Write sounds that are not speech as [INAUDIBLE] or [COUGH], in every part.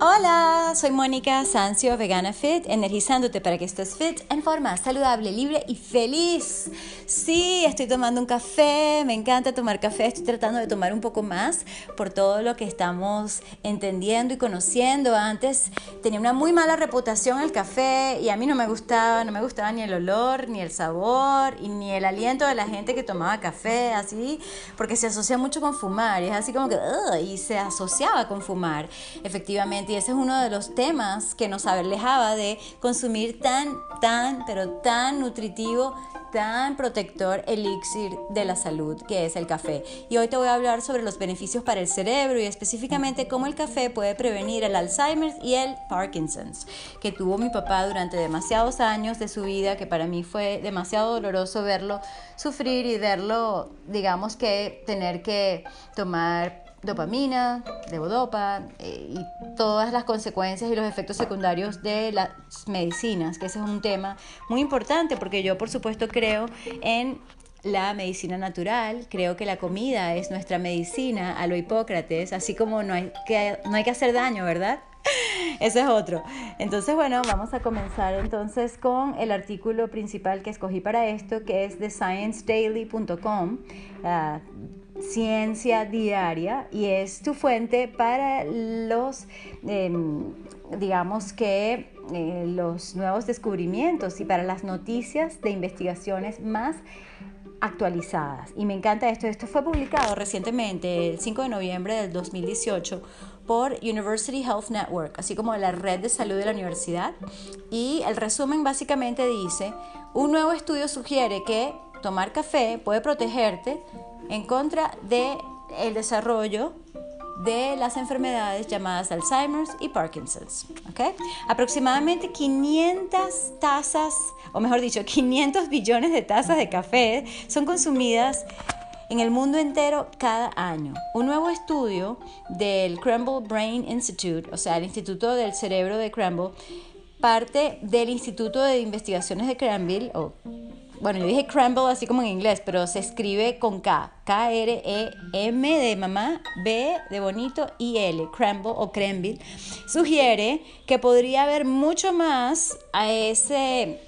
Hola, soy Mónica Sancio, Vegana Fit, energizándote para que estés fit en forma saludable, libre y feliz. Sí, estoy tomando un café, me encanta tomar café, estoy tratando de tomar un poco más por todo lo que estamos entendiendo y conociendo. Antes tenía una muy mala reputación el café y a mí no me gustaba, no me gustaba ni el olor, ni el sabor, y ni el aliento de la gente que tomaba café, así, porque se asocia mucho con fumar, y es así como que, y se asociaba con fumar, efectivamente y ese es uno de los temas que nos alejaba de consumir tan, tan, pero tan nutritivo, tan protector elixir de la salud que es el café. Y hoy te voy a hablar sobre los beneficios para el cerebro y específicamente cómo el café puede prevenir el Alzheimer y el Parkinson's, que tuvo mi papá durante demasiados años de su vida, que para mí fue demasiado doloroso verlo sufrir y verlo, digamos que tener que tomar dopamina, levodopa eh, y todas las consecuencias y los efectos secundarios de las medicinas, que ese es un tema muy importante porque yo por supuesto creo en la medicina natural, creo que la comida es nuestra medicina a lo Hipócrates, así como no hay que, no hay que hacer daño, ¿verdad? [LAUGHS] Ese es otro. Entonces, bueno, vamos a comenzar entonces con el artículo principal que escogí para esto, que es de sciencedaily.com ciencia diaria y es tu fuente para los, em, digamos que, eh, los nuevos descubrimientos y para las noticias de investigaciones más actualizadas. Y me encanta esto. Esto fue publicado recientemente, el 5 de noviembre del 2018, por University Health Network, así como la red de salud de la universidad. Y el resumen básicamente dice, un nuevo estudio sugiere que tomar café puede protegerte en contra del el desarrollo de las enfermedades llamadas Alzheimer's y Parkinson's. ¿okay? Aproximadamente 500 tazas, o mejor dicho, 500 billones de tazas de café son consumidas en el mundo entero cada año. Un nuevo estudio del Crumble Brain Institute, o sea, el Instituto del Cerebro de Crumble, parte del Instituto de Investigaciones de Cranville, o bueno, yo dije crumble así como en inglés, pero se escribe con K, K-R-E-M de mamá, B de bonito y L, crumble o crumble, sugiere que podría haber mucho más a ese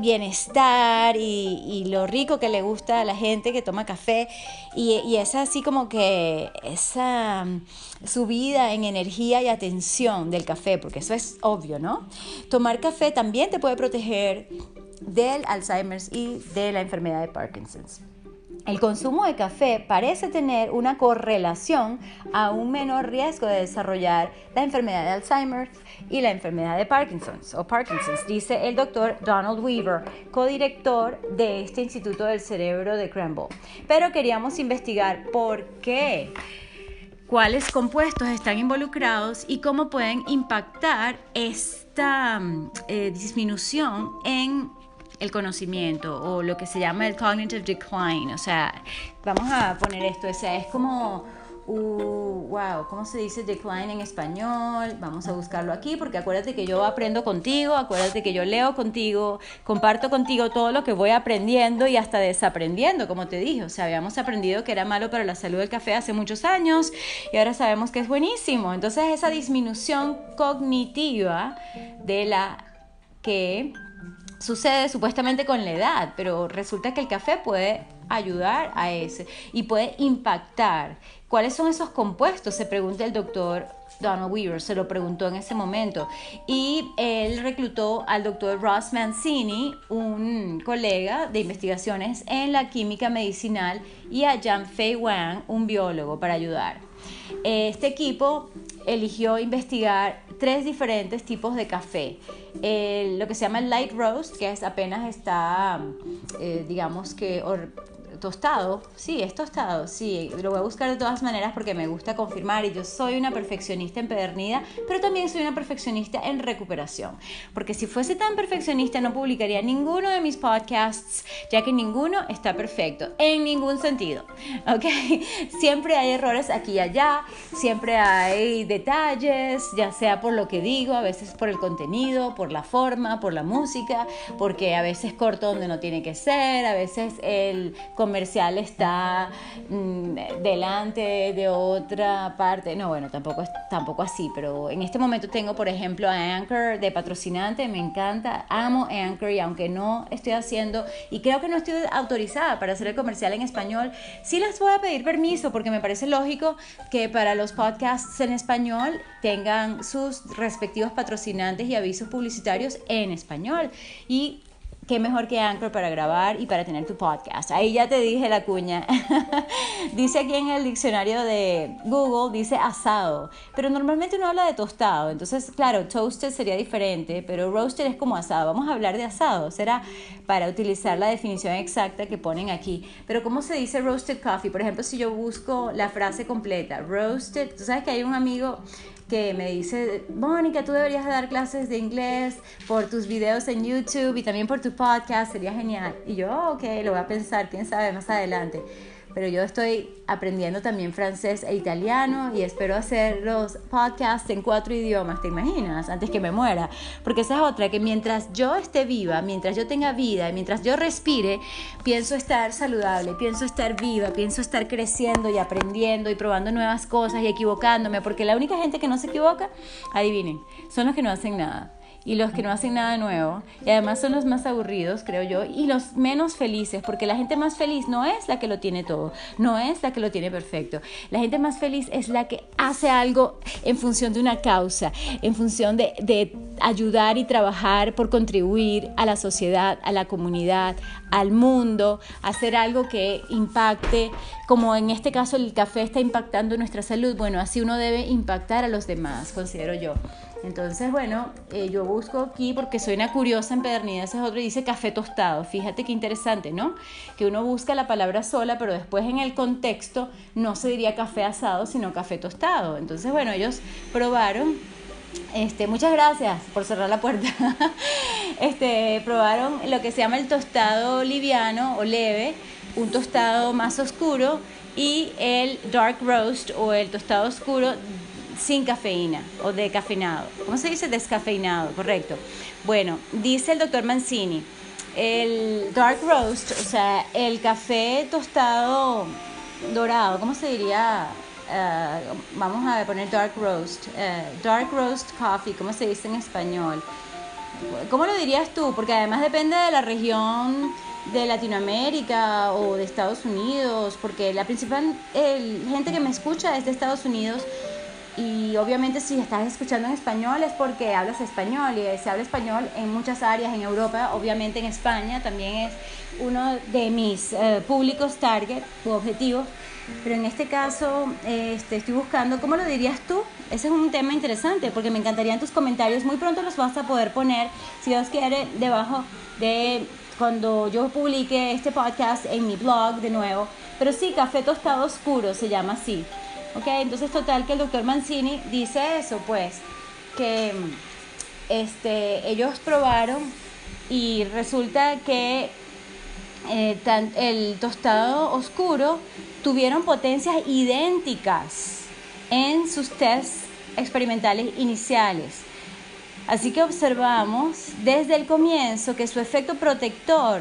bienestar y, lo rico que le gusta a la gente que toma café. Y, y es así como que esa mm, subida en energía y atención del café, porque eso es obvio, ¿no? Tomar café también te puede proteger del Alzheimer's y de la enfermedad de Parkinson's. El consumo de café parece tener una correlación a un menor riesgo de desarrollar la enfermedad de Alzheimer y la enfermedad de Parkinson's o Parkinson's, dice el doctor Donald Weaver, codirector de este Instituto del Cerebro de Crumble. Pero queríamos investigar por qué cuáles compuestos están involucrados y cómo pueden impactar esta eh, disminución en el conocimiento o lo que se llama el cognitive decline. O sea, vamos a poner esto, o sea, es como, uh, wow, ¿cómo se dice decline en español? Vamos a buscarlo aquí porque acuérdate que yo aprendo contigo, acuérdate que yo leo contigo, comparto contigo todo lo que voy aprendiendo y hasta desaprendiendo, como te dije. O sea, habíamos aprendido que era malo para la salud del café hace muchos años y ahora sabemos que es buenísimo. Entonces, esa disminución cognitiva de la que sucede supuestamente con la edad, pero resulta que el café puede ayudar a ese y puede impactar. ¿Cuáles son esos compuestos? Se pregunta el doctor Donald Weaver, se lo preguntó en ese momento. Y él reclutó al doctor Ross Mancini, un colega de investigaciones en la química medicinal, y a Jan Fei Wang, un biólogo, para ayudar. Este equipo eligió investigar tres diferentes tipos de café. lo que se llama el light roast, que es apenas está, eh, digamos que tostado, sí, es tostado, sí, lo voy a buscar de todas maneras porque me gusta confirmar y yo soy una perfeccionista empedernida, pero también soy una perfeccionista en recuperación, porque si fuese tan perfeccionista no publicaría ninguno de mis podcasts, ya que ninguno está perfecto, en ningún sentido, [LAUGHS] ¿ok? Siempre hay errores aquí y allá, siempre hay detalles, ya sea por lo que digo, a veces por el contenido, por la forma, por la música, porque a veces corto donde no tiene que ser, a veces el comercial está mm, delante de otra parte. No, bueno, tampoco es tampoco así, pero en este momento tengo, por ejemplo, a Anchor de patrocinante, me encanta, amo Anchor y aunque no estoy haciendo, y creo que no estoy autorizada para hacer el comercial en español, sí les voy a pedir permiso porque me parece lógico que para los podcasts en español tengan sus respectivos patrocinantes y avisos publicitarios en español. Y qué mejor que Anchor para grabar y para tener tu podcast. Ahí ya te dije la cuña. [LAUGHS] dice aquí en el diccionario de Google, dice asado, pero normalmente uno habla de tostado. Entonces, claro, toasted sería diferente, pero roasted es como asado. Vamos a hablar de asado. Será para utilizar la definición exacta que ponen aquí. Pero ¿cómo se dice roasted coffee? Por ejemplo, si yo busco la frase completa, roasted, tú sabes que hay un amigo que me dice, Mónica, tú deberías dar clases de inglés por tus videos en YouTube y también por tu podcast, sería genial. Y yo, ok, lo voy a pensar, quién sabe, más adelante pero yo estoy aprendiendo también francés e italiano y espero hacer los podcasts en cuatro idiomas, ¿te imaginas? Antes que me muera. Porque esa es otra, que mientras yo esté viva, mientras yo tenga vida, mientras yo respire, pienso estar saludable, pienso estar viva, pienso estar creciendo y aprendiendo y probando nuevas cosas y equivocándome, porque la única gente que no se equivoca, adivinen, son los que no hacen nada y los que no hacen nada nuevo. Y además son los más aburridos, creo yo, y los menos felices, porque la gente más feliz no es la que lo tiene todo, no es la que lo tiene perfecto. La gente más feliz es la que hace algo en función de una causa, en función de, de ayudar y trabajar por contribuir a la sociedad, a la comunidad, al mundo, hacer algo que impacte, como en este caso el café está impactando nuestra salud, bueno, así uno debe impactar a los demás, considero yo. Entonces, bueno, eh, yo busco aquí porque soy una curiosa empedernida, ese es otro, y dice café tostado. Fíjate qué interesante, ¿no? Que uno busca la palabra sola, pero después en el contexto no se diría café asado, sino café tostado. Entonces, bueno, ellos probaron este, muchas gracias por cerrar la puerta. [LAUGHS] Este, probaron lo que se llama el tostado liviano o leve, un tostado más oscuro y el dark roast o el tostado oscuro sin cafeína o decafeinado. ¿Cómo se dice? Descafeinado, correcto. Bueno, dice el doctor Mancini, el dark roast, o sea, el café tostado dorado, ¿cómo se diría? Eh, vamos a poner dark roast, eh, dark roast coffee, ¿cómo se dice en español? ¿Cómo lo dirías tú? Porque además depende de la región de Latinoamérica o de Estados Unidos, porque la principal gente que me escucha es de Estados Unidos y obviamente si estás escuchando en español es porque hablas español y se habla español en muchas áreas en Europa, obviamente en España también es uno de mis eh, públicos target u objetivos, pero en este caso este, estoy buscando, ¿cómo lo dirías tú? Ese es un tema interesante porque me encantarían tus comentarios, muy pronto los vas a poder poner, si Dios quiere, debajo de cuando yo publique este podcast en mi blog de nuevo, pero sí, café tostado oscuro se llama así. ¿Ok? Entonces, total que el doctor Mancini dice eso, pues, que este, ellos probaron y resulta que eh, el tostado oscuro tuvieron potencias idénticas en sus tests experimentales iniciales. Así que observamos desde el comienzo que su efecto protector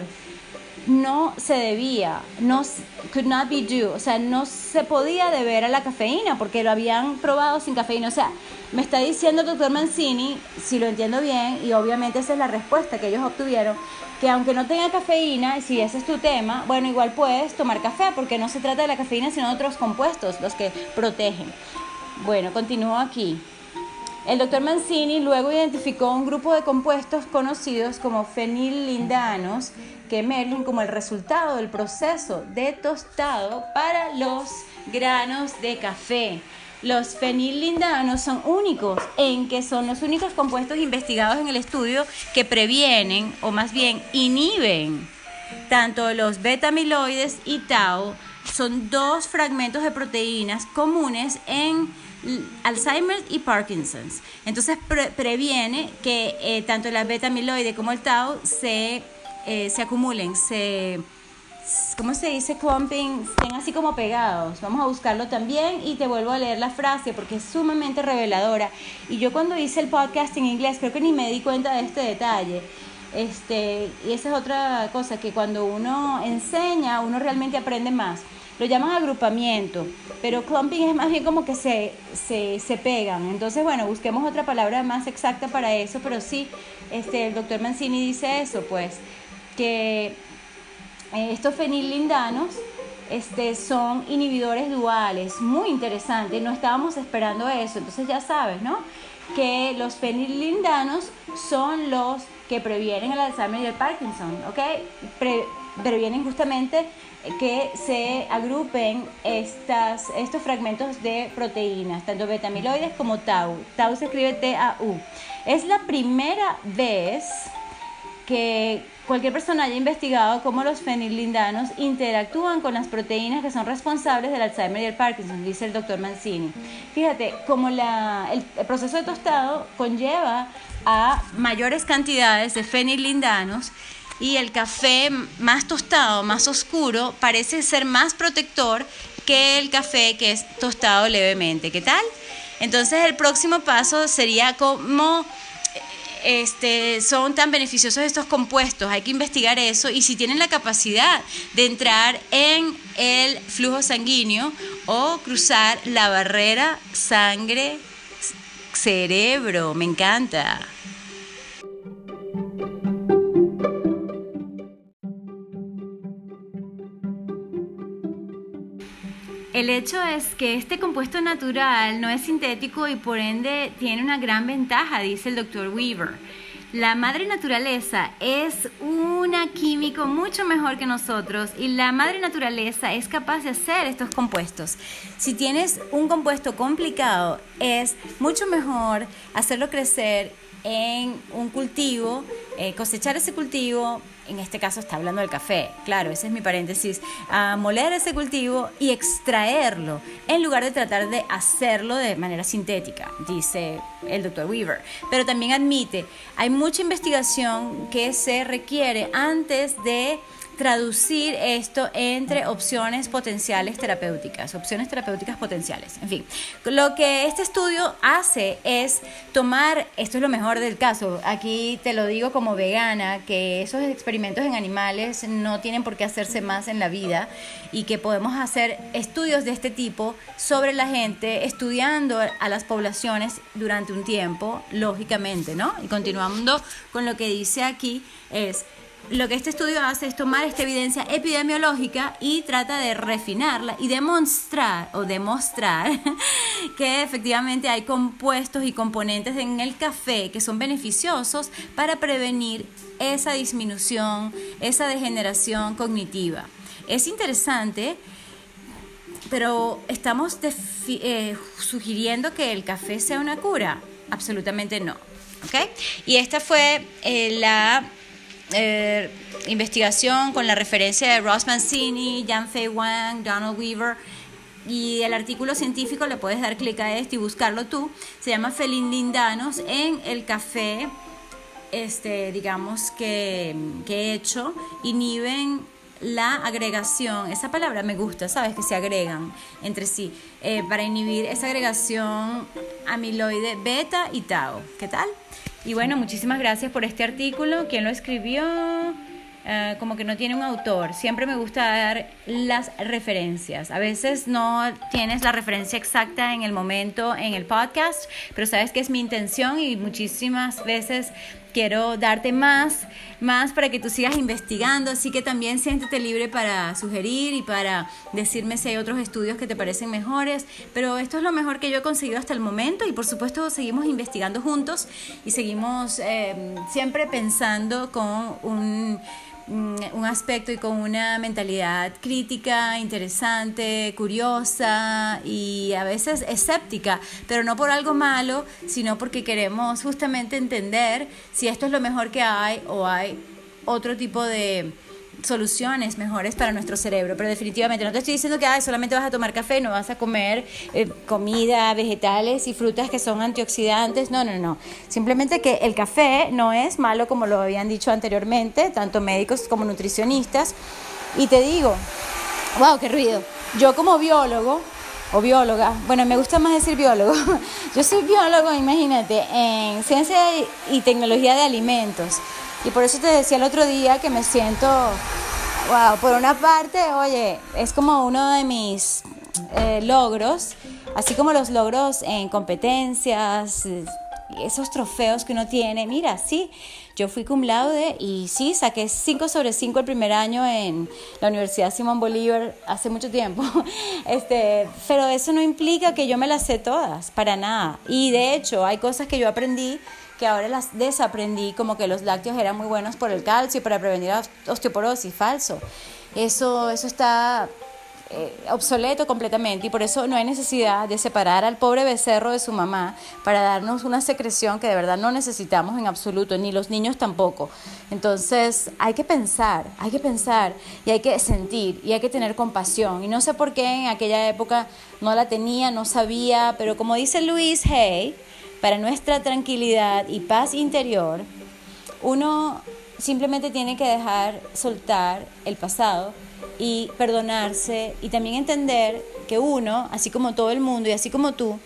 no se debía, no could not be due, o sea, no se podía deber a la cafeína porque lo habían probado sin cafeína. O sea, me está diciendo el doctor Mancini, si lo entiendo bien, y obviamente esa es la respuesta que ellos obtuvieron, que aunque no tenga cafeína, si ese es tu tema, bueno, igual puedes tomar café porque no se trata de la cafeína, sino de otros compuestos, los que protegen. Bueno, continúo aquí. El doctor Mancini luego identificó un grupo de compuestos conocidos como fenilindanos que emergen como el resultado del proceso de tostado para los granos de café. Los fenilindanos son únicos en que son los únicos compuestos investigados en el estudio que previenen o más bien inhiben tanto los beta-amiloides y tau. Son dos fragmentos de proteínas comunes en Alzheimer y Parkinson's. Entonces previene que eh, tanto la beta amiloide como el tau se, eh, se acumulen, se, ¿cómo se dice? Clumping, estén así como pegados. Vamos a buscarlo también y te vuelvo a leer la frase porque es sumamente reveladora. Y yo cuando hice el podcast en inglés creo que ni me di cuenta de este detalle. Este, y esa es otra cosa, que cuando uno enseña, uno realmente aprende más. Lo llaman agrupamiento, pero clumping es más bien como que se, se, se pegan. Entonces, bueno, busquemos otra palabra más exacta para eso, pero sí, este, el doctor Mancini dice eso, pues, que eh, estos fenilindanos este, son inhibidores duales, muy interesante, no estábamos esperando eso, entonces ya sabes, ¿no? Que los fenilindanos son los que previenen el Alzheimer y el Parkinson, ¿ok? previenen justamente que se agrupen estas, estos fragmentos de proteínas, tanto betamiloides como tau. Tau se escribe T-A-U. Es la primera vez que cualquier persona haya investigado cómo los fenilindanos interactúan con las proteínas que son responsables del Alzheimer y el Parkinson, dice el doctor Mancini. Fíjate, como la, el, proceso de tostado conlleva a mayores cantidades de fenilindanos y el café más tostado, más oscuro, parece ser más protector que el café que es tostado levemente. ¿Qué tal? Entonces el próximo paso sería como este, son tan beneficiosos estos compuestos. Hay que investigar eso y si tienen la capacidad de entrar en el flujo sanguíneo o cruzar la barrera sangre-cerebro. Me encanta. El hecho es que este compuesto natural no es sintético y por ende tiene una gran ventaja, dice el doctor Weaver. La madre naturaleza es una químico mucho mejor que nosotros y la madre naturaleza es capaz de hacer estos compuestos. Si tienes un compuesto complicado, es mucho mejor hacerlo crecer en un cultivo, eh, cosechar ese cultivo, en este caso está hablando del café, claro, ese es mi paréntesis, moler ese cultivo y extraerlo en lugar de tratar de hacerlo de manera sintética, dice el doctor Weaver. Pero también admite, hay mucha investigación que se requiere antes de traducir esto entre opciones potenciales terapéuticas, opciones terapéuticas potenciales. En fin, lo que este estudio hace es tomar, esto es lo mejor del caso, aquí te lo digo como vegana, que esos experimentos en animales no tienen por qué hacerse más en la vida y que podemos hacer estudios de este tipo sobre la gente, estudiando a las poblaciones durante un tiempo, lógicamente, ¿no? Y continuando con lo que dice aquí, es lo que este estudio hace es tomar esta evidencia epidemiológica y trata de refinarla y demostrar o demostrar [LAUGHS] que efectivamente hay compuestos y componentes en el café que son beneficiosos para prevenir esa disminución, esa degeneración cognitiva. Es interesante, pero estamos eh, sugiriendo que el café sea una cura. Absolutamente no. ¿okay? Y esta fue eh, la eh, investigación con la referencia de Ross Mancini, Jan Fei Wang, Donald Weaver. Y el artículo científico le puedes dar clic a este y buscarlo tú. Se llama Felindanos en el café, este, digamos que, que he hecho, inhiben la agregación, esa palabra me gusta, ¿sabes? Que se agregan entre sí, eh, para inhibir esa agregación amiloide beta y tau. ¿Qué tal? Y bueno, muchísimas gracias por este artículo. ¿Quién lo escribió? Eh, como que no tiene un autor. Siempre me gusta dar las referencias. A veces no tienes la referencia exacta en el momento en el podcast, pero sabes que es mi intención y muchísimas veces quiero darte más, más para que tú sigas investigando, así que también siéntete libre para sugerir y para decirme si hay otros estudios que te parecen mejores, pero esto es lo mejor que yo he conseguido hasta el momento y por supuesto seguimos investigando juntos y seguimos eh, siempre pensando con un un aspecto y con una mentalidad crítica, interesante, curiosa y a veces escéptica, pero no por algo malo, sino porque queremos justamente entender si esto es lo mejor que hay o hay otro tipo de soluciones mejores para nuestro cerebro, pero definitivamente no te estoy diciendo que solamente vas a tomar café, no vas a comer eh, comida, vegetales y frutas que son antioxidantes, no, no, no. Simplemente que el café no es malo como lo habían dicho anteriormente, tanto médicos como nutricionistas. Y te digo, wow, qué ruido. Yo como biólogo o bióloga, bueno, me gusta más decir biólogo. [LAUGHS] Yo soy biólogo, imagínate, en ciencia y tecnología de alimentos. Y por eso te decía el otro día que me siento, wow, por una parte, oye, es como uno de mis eh, logros, así como los logros en competencias, esos trofeos que uno tiene. Mira, sí, yo fui cum laude y sí, saqué 5 sobre 5 el primer año en la Universidad Simón Bolívar hace mucho tiempo. [LAUGHS] Este, pero eso no implica que yo me las sé todas, para nada. Y de hecho, hay cosas que yo aprendí que ahora las desaprendí, como que los lácteos eran muy buenos por el calcio y para prevenir osteoporosis, falso. Eso, eso está eh, obsoleto completamente y por eso no hay necesidad de separar al pobre becerro de su mamá para darnos una secreción que de verdad no necesitamos en absoluto, ni los niños tampoco. Entonces hay que pensar, hay que pensar y hay que sentir y hay que tener compasión. Y no sé por qué en aquella época no la tenía, no sabía, pero como dice Luis Hay, para nuestra tranquilidad y paz interior, uno simplemente tiene que dejar soltar el pasado y perdonarse y también entender que uno, así como todo el mundo y así como tú,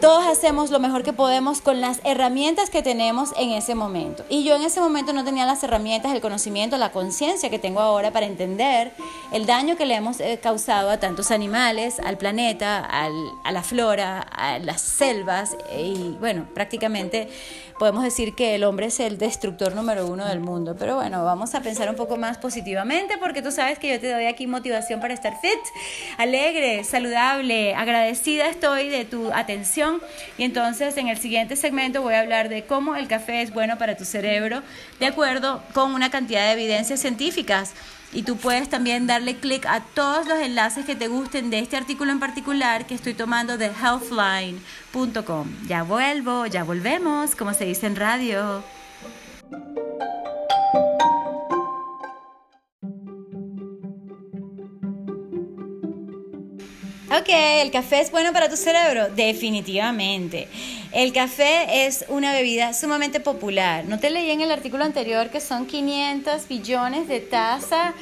todos hacemos lo mejor que podemos con las herramientas que tenemos en ese momento. Y yo en ese momento no tenía las herramientas, el conocimiento, la conciencia que tengo ahora para entender el daño que le hemos eh, causado a tantos animales, al planeta, a la flora, a las selvas y bueno, prácticamente podemos decir que el hombre es el destructor número uno del mundo. Pero bueno, vamos a pensar un poco más positivamente porque tú sabes que yo te doy aquí motivación para estar fit, alegre, saludable, agradecida estoy de tu atención. Y entonces en el siguiente segmento voy a hablar de cómo el café es bueno para tu cerebro de acuerdo con una cantidad de evidencias científicas. Y tú puedes también darle clic a todos los enlaces que te gusten de este artículo en particular que estoy tomando de healthline.com. Ya vuelvo, ya volvemos, como se dice en radio. Ok, ¿el café es bueno para tu cerebro? Definitivamente. El café es una bebida sumamente popular. No te leí en el artículo anterior que son 500 billones de tazas.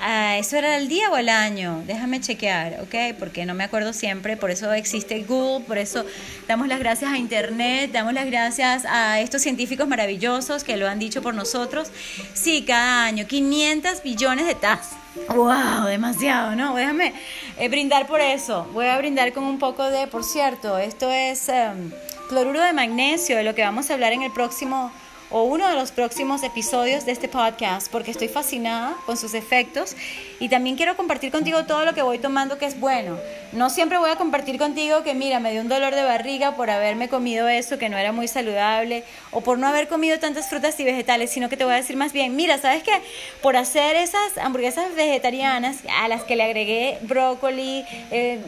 Ah, ¿Eso era el día o el año? Déjame chequear, ¿ok? Porque no me acuerdo siempre. Por eso existe Google, por eso damos las gracias a Internet, damos las gracias a estos científicos maravillosos que lo han dicho por nosotros. Sí, cada año, 500 billones de tazas. ¡Wow! Demasiado, ¿no? Déjame eh, brindar por eso. Voy a brindar con un poco de, por cierto, esto es... Em, cloruro de magnesio, de lo que vamos a hablar en el próximo o uno de los próximos episodios de este podcast porque estoy fascinada con sus efectos y también quiero compartir contigo todo lo que voy tomando que es bueno. No siempre voy a compartir contigo que mira, me dio un dolor de barriga por haberme comido eso que no era muy saludable o por no haber comido tantas frutas y vegetales, sino que te voy a decir más bien, mira, ¿sabes qué? Por hacer esas hamburguesas vegetarianas a las que le agregué brócoli, eh,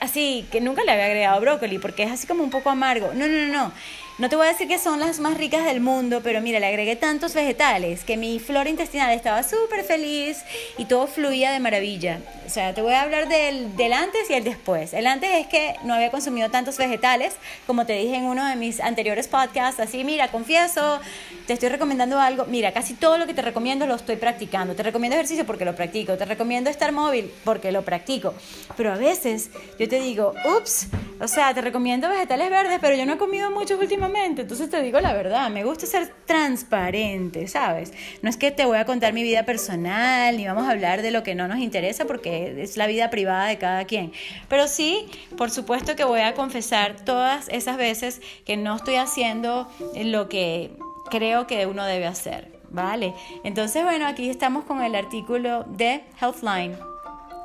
así que nunca le había agregado brócoli porque es así como un poco amargo. No, no, no, no. No te voy a decir que son las más ricas del mundo, pero mira, le agregué tantos vegetales que mi flora intestinal estaba súper feliz y todo fluía de maravilla. O sea, te voy a hablar del, del, antes y el después. El antes es que no había consumido tantos vegetales, como te dije en uno de mis anteriores podcasts, así, mira, confieso, te estoy recomendando algo. Mira, casi todo lo que te recomiendo lo estoy practicando. Te recomiendo ejercicio porque lo practico. Te recomiendo estar móvil porque lo practico. Pero a veces yo te digo, ups, o sea, te recomiendo vegetales verdes, pero yo no he comido muchos últimamente entonces te digo la verdad, me gusta ser transparente, ¿sabes? No es que te voy a contar mi vida personal, ni vamos a hablar de lo que no nos interesa, porque es la vida privada de cada quien. Pero sí, por supuesto que voy a confesar todas esas veces que no estoy haciendo lo que creo que uno debe hacer. ¿Vale? Entonces, bueno, aquí estamos con el artículo de Healthline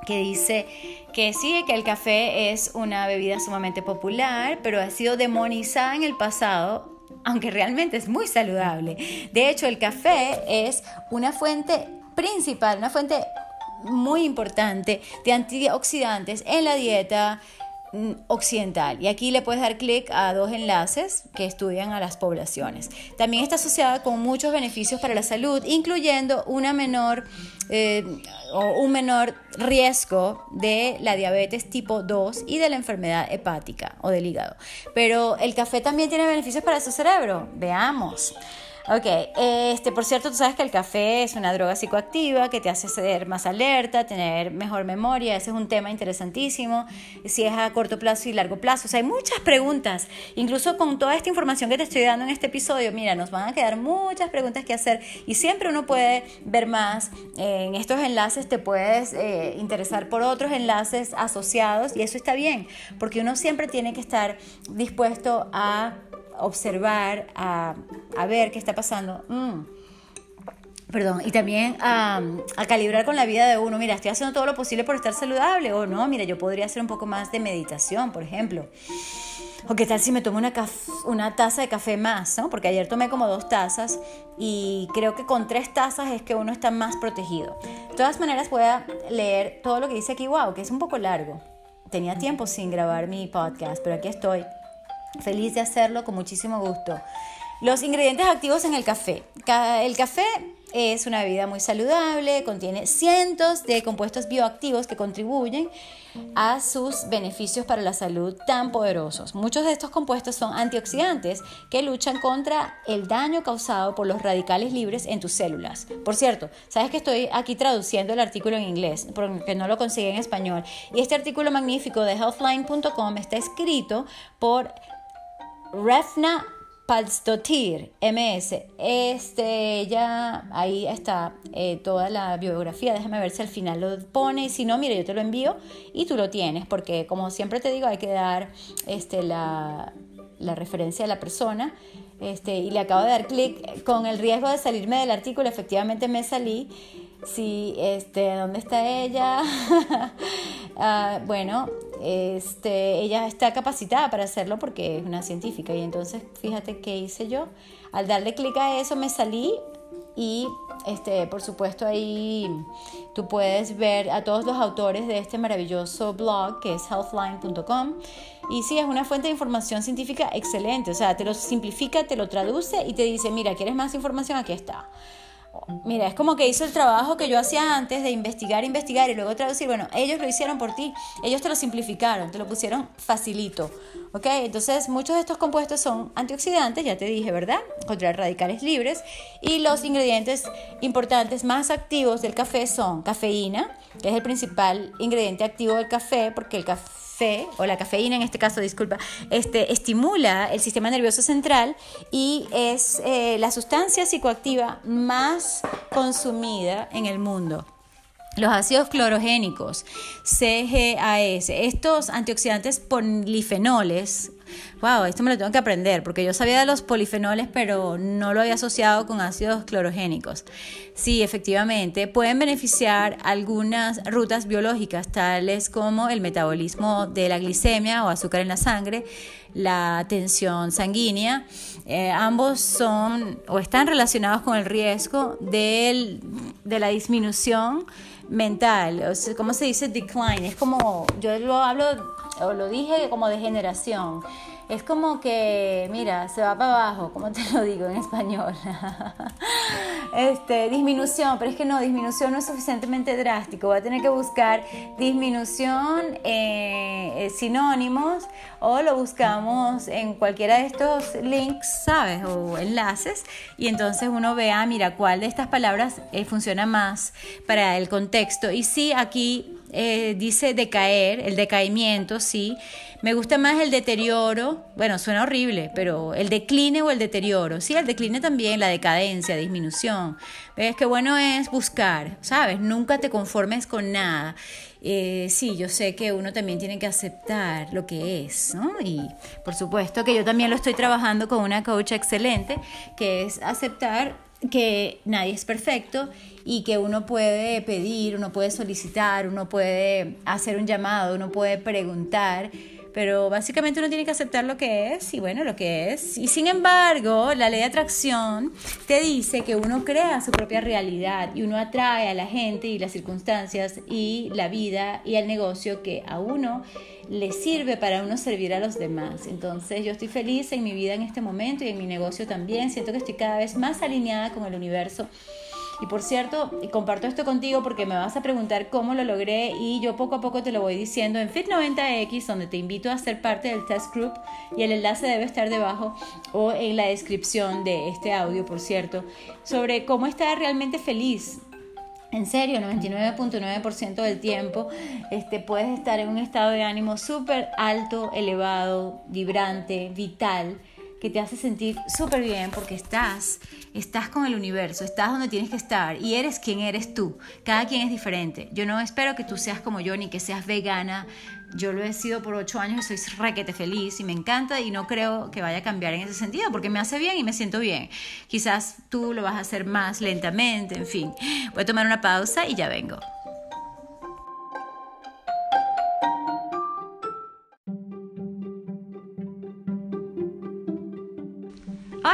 que dice que sí, que el café es una bebida sumamente popular, pero ha sido demonizada en el pasado aunque realmente es muy saludable. De hecho, el café es una fuente principal, una fuente muy importante de antioxidantes en la dieta occidental. Y aquí le puedes dar clic a dos enlaces que estudian a las poblaciones. También está asociada con muchos beneficios para la salud, incluyendo una menor eh, o un menor riesgo de la diabetes tipo 2 y de la enfermedad hepática o del hígado. Pero el café también tiene beneficios para su cerebro. Veamos. Ok, este, por cierto, tú sabes que el café es una droga psicoactiva que te hace ser más alerta, tener mejor memoria, ese es un tema interesantísimo, si es a corto plazo y largo plazo, o sea, hay muchas preguntas, incluso con toda esta información que te estoy dando en este episodio, mira, nos van a quedar muchas preguntas que hacer y siempre uno puede ver más, en estos enlaces te puedes eh, interesar por otros enlaces asociados y eso está bien, porque uno siempre tiene que estar dispuesto a observar, a, ver qué está pasando. Mm. Perdón, y también a, calibrar con la vida de uno. Mira, estoy haciendo todo lo posible por estar saludable. O no, mira, yo podría hacer un poco más de meditación, por ejemplo. O qué tal si me tomo una, una taza de café más, ¿no? Porque ayer tomé como dos tazas y creo que con tres tazas es que uno está más protegido. De todas maneras, voy a leer todo lo que dice aquí, wow, que es un poco largo. Tenía tiempo sin grabar mi podcast, pero aquí estoy. Feliz de hacerlo con muchísimo gusto. Los ingredientes activos en el café. El café es una bebida muy saludable, contiene cientos de compuestos bioactivos que contribuyen a sus beneficios para la salud tan poderosos. Muchos de estos compuestos son antioxidantes que luchan contra el daño causado por los radicales libres en tus células. Por cierto, sabes que estoy aquí traduciendo el artículo en inglés porque no lo conseguí en español. Y este artículo magnífico de healthline.com está escrito por Refna Palstotir, MS. Este, ya ahí está eh, toda la biografía. Déjame ver si al final lo pone. Si no, mire, yo te lo envío y tú lo tienes, porque como siempre te digo, hay que dar este, la, la referencia de la persona. Este, y le acabo de dar clic con el riesgo de salirme del artículo. Efectivamente me salí. Sí, este, ¿dónde está ella? [LAUGHS] Ah, bueno, este, ella está capacitada para hacerlo porque es una científica. Y entonces, fíjate qué hice yo. Al darle clic a eso me salí y este, por supuesto ahí tú puedes ver a todos los autores de este maravilloso blog que es healthline.com y sí, es una fuente de información científica excelente, o sea, te lo simplifica, te lo traduce y te dice, mira, ¿quieres más información? Aquí está. Mira, es como que hizo el trabajo que yo hacía antes de investigar, investigar y luego traducir. Bueno, ellos lo hicieron por ti, ellos te lo simplificaron, te lo pusieron facilito. ¿Ok? Entonces, muchos de estos compuestos son antioxidantes, ya te dije, ¿verdad? Contra radicales libres. Y los ingredientes importantes más activos del café son cafeína, que es el principal ingrediente activo del café, porque el café, o la cafeína en este caso, disculpa, este, estimula el sistema nervioso central y es eh, la sustancia psicoactiva más consumida en el mundo. Los ácidos clorogénicos, CGAS, estos antioxidantes polifenoles, wow, esto me lo tengo que aprender porque yo sabía de los polifenoles pero no lo había asociado con ácidos clorogénicos. Sí, efectivamente, pueden beneficiar algunas rutas biológicas tales como el metabolismo de la glicemia o azúcar en la sangre, la tensión sanguínea. Eh, ambos son o están relacionados con el riesgo de la disminución mental, o ¿cómo se dice decline? Es como, yo lo hablo, o lo dije como de generación. Es como que, mira, se va para abajo, como te lo digo en español. [LAUGHS] este, disminución, pero es que no, disminución no es suficientemente drástico. Voy a tener que buscar disminución eh, eh, sinónimos o lo buscamos en cualquiera de estos links, ¿sabes? O enlaces. Y entonces uno vea, mira, cuál de estas palabras eh, funciona más para el contexto. Y sí, aquí dice decaer, el decaimiento, sí. Me gusta más el deterioro, bueno, suena horrible, pero el decline o el deterioro. Sí, el decline también, la decadencia, disminución. Ves que bueno es buscar, ¿sabes? Nunca te conformes con nada. Eh, sí, yo sé que uno también tiene que aceptar lo que es, ¿no? Y por supuesto que yo también lo estoy trabajando con una coach excelente, que es aceptar que nadie es perfecto y que uno puede pedir, uno puede solicitar, uno puede hacer un llamado, uno puede preguntar pero básicamente uno tiene que aceptar lo que es y bueno, lo que es. Y sin embargo, la ley de atracción te dice que uno crea su propia realidad y uno atrae a la gente y las circunstancias y la vida y el negocio que a uno le sirve para uno servir a los demás. Entonces yo estoy feliz en mi vida en este momento y en mi negocio también. Siento que estoy cada vez más alineada con el universo Y por cierto, comparto esto contigo porque me vas a preguntar cómo lo logré y yo poco a poco te lo voy diciendo en Fit90X, donde te invito a ser parte del test group y el enlace debe estar debajo o en la descripción de este audio, por cierto, sobre cómo estar realmente feliz. En serio, 99.9% del tiempo este, puedes estar en un estado de ánimo súper alto, elevado, vibrante, vital que te hace sentir súper bien porque estás, estás con el universo, estás donde tienes que estar y eres quien eres tú. Cada quien es diferente. Yo no espero que tú seas como yo ni que seas vegana. Yo lo he sido por ocho años y soy requete feliz y me encanta y no creo que vaya a cambiar en ese sentido porque me hace bien y me siento bien. Quizás tú lo vas a hacer más lentamente, en fin. Voy a tomar una pausa y ya vengo.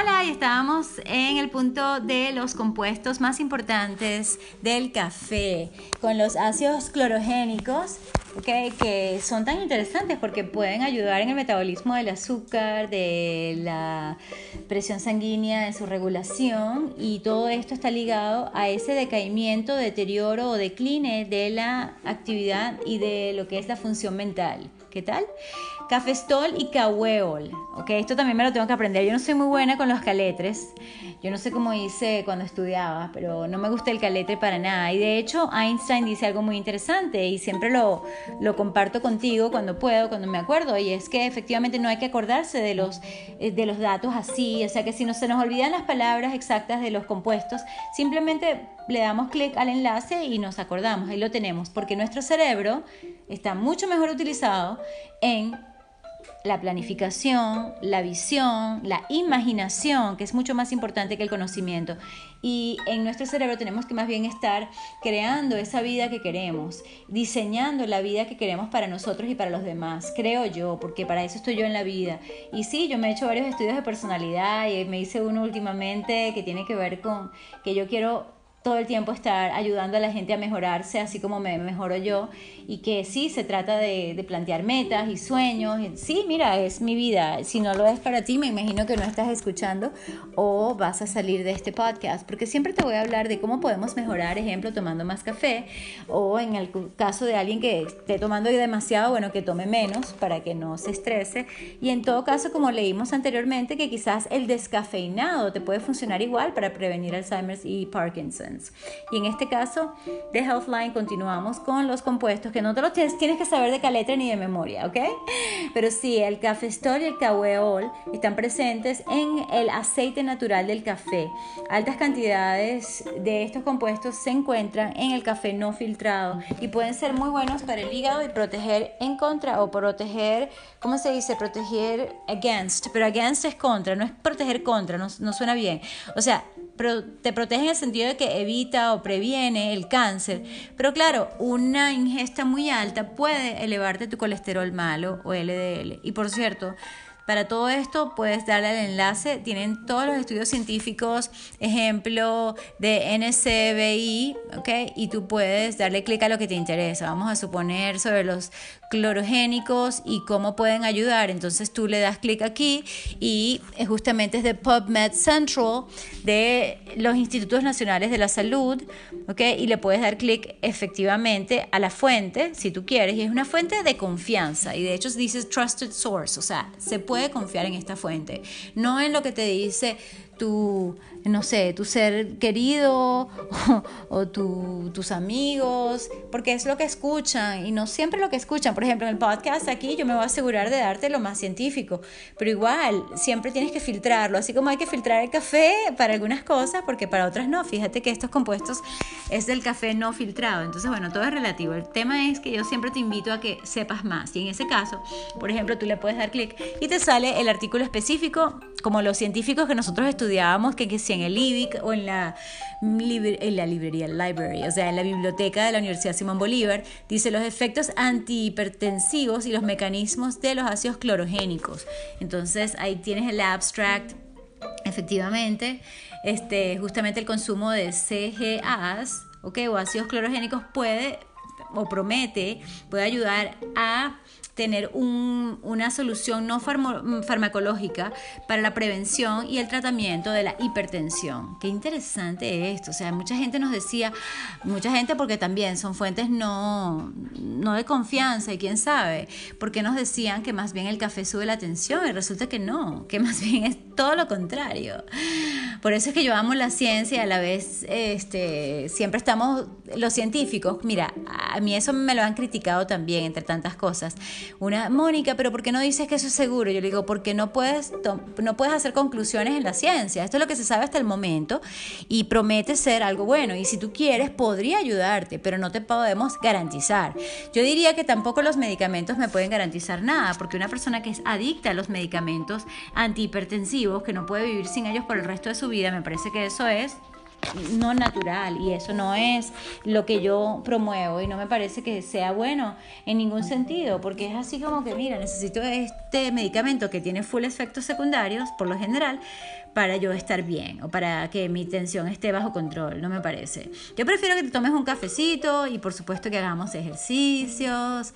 Hola, y estábamos en el punto de los compuestos más importantes del café, con los ácidos clorogénicos, que son tan interesantes porque pueden ayudar en el metabolismo del azúcar, de la presión sanguínea, en su regulación, y todo esto está ligado a ese decaimiento, deterioro o decline de la actividad y de lo que es la función mental. ¿Qué tal? Cafestol y cahueol. Ok, esto también me lo tengo que aprender. Yo no soy muy buena con los caletres. Yo no sé cómo hice cuando estudiaba, pero no me gusta el caletre para nada. Y de hecho, Einstein dice algo muy interesante y siempre lo, lo comparto contigo cuando puedo, cuando me acuerdo. Y es que efectivamente no hay que acordarse de los, eh, de los datos así. O sea que si no se nos olvidan las palabras exactas de los compuestos, simplemente le damos clic al enlace y nos acordamos. Ahí lo tenemos. Porque nuestro cerebro está mucho mejor utilizado en la planificación, la visión, la imaginación, que es mucho más importante que el conocimiento. Y en nuestro cerebro tenemos que más bien estar creando esa vida que queremos, diseñando la vida que queremos para nosotros y para los demás, creo yo, porque para eso estoy yo en la vida. Y sí, yo me he hecho varios estudios de personalidad y me hice uno últimamente que tiene que ver con que yo quiero todo el tiempo estar ayudando a la gente a mejorarse, así como me mejoro yo, y que sí, se trata de, plantear metas y sueños. Sí, mira, es mi vida. Si no lo es para ti, me imagino que no estás escuchando o vas a salir de este podcast, porque siempre te voy a hablar de cómo podemos mejorar, ejemplo, tomando más café, o en el caso de alguien que esté tomando demasiado, bueno, que tome menos para que no se estrese. Y en todo caso, como leímos anteriormente, que quizás el descafeinado te puede funcionar igual para prevenir Alzheimer's y Parkinson. Y en este caso de Healthline continuamos con los compuestos que no te los tienes, tienes que saber de caleta ni de memoria, ¿ok? Pero sí, el cafestol y el cahueol están presentes en el aceite natural del café. Altas cantidades de estos compuestos se encuentran en el café no filtrado y pueden ser muy buenos para el hígado y proteger en contra o proteger, ¿cómo se dice? Proteger against, pero against es contra, no es proteger contra, no, no suena bien. O sea, te protege en el sentido de que evita o previene el cáncer. Pero claro, una ingesta muy alta puede elevarte tu colesterol malo o LDL. Y por cierto, para todo esto puedes darle al enlace, tienen todos los estudios científicos, ejemplo de NCBI, ¿ok? Y tú puedes darle clic a lo que te interesa. Vamos a suponer sobre los clorogénicos y cómo pueden ayudar. Entonces tú le das clic aquí y justamente es de PubMed Central de los Institutos Nacionales de la Salud, ¿ok? Y le puedes dar clic efectivamente a la fuente, si tú quieres, y es una fuente de confianza. Y de hecho dice Trusted Source, o sea, se puede confiar en esta fuente, no en lo que te dice tu, no sé, tu ser querido o, tus amigos, porque es lo que escuchan y no siempre lo que escuchan. Por ejemplo, en el podcast aquí yo me voy a asegurar de darte lo más científico, pero igual siempre tienes que filtrarlo, así como hay que filtrar el café para algunas cosas, porque para otras no. Fíjate que estos compuestos es del café no filtrado, entonces bueno, todo es relativo. El tema es que yo siempre te invito a que sepas más y en ese caso, por ejemplo, tú le puedes dar clic y te sale el artículo específico, como los científicos que nosotros estudiamos estudiábamos que, que si en el IBIC o en la, en la librería, library, o sea, en la biblioteca de la Universidad Simón Bolívar, dice los efectos antihipertensivos y los mecanismos de los ácidos clorogénicos. Entonces ahí tienes el abstract, efectivamente, este, justamente el consumo de CGAs, ¿ok? O ácidos clorogénicos puede o promete, puede ayudar a tener una solución no farmacológica para la prevención y el tratamiento de la hipertensión. Qué interesante esto. O sea, mucha gente nos decía, mucha gente porque también son fuentes no, no de confianza y quién sabe, porque nos decían que más bien el café sube la tensión y resulta que no, que más bien es todo lo contrario. Por eso es que yo amo la ciencia y a la vez este, siempre estamos los científicos. Mira, a mí eso me lo han criticado también, entre tantas cosas. Una, Mónica, pero ¿por qué no dices que eso es seguro? Yo le digo, porque no puedes, no puedes hacer conclusiones en la ciencia. Esto es lo que se sabe hasta el momento y promete ser algo bueno. Y si tú quieres, podría ayudarte, pero no te podemos garantizar. Yo diría que tampoco los medicamentos me pueden garantizar nada, porque una persona que es adicta a los medicamentos antihipertensivos, que no puede vivir sin ellos por el resto de su vida, me parece que eso es no natural y eso no es lo que yo promuevo y no me parece que sea bueno en ningún sentido porque es así como que mira necesito este medicamento que tiene full efectos secundarios por lo general para yo estar bien o para que mi tensión esté bajo control, no me parece. Yo prefiero que te tomes un cafecito y por supuesto que hagamos ejercicios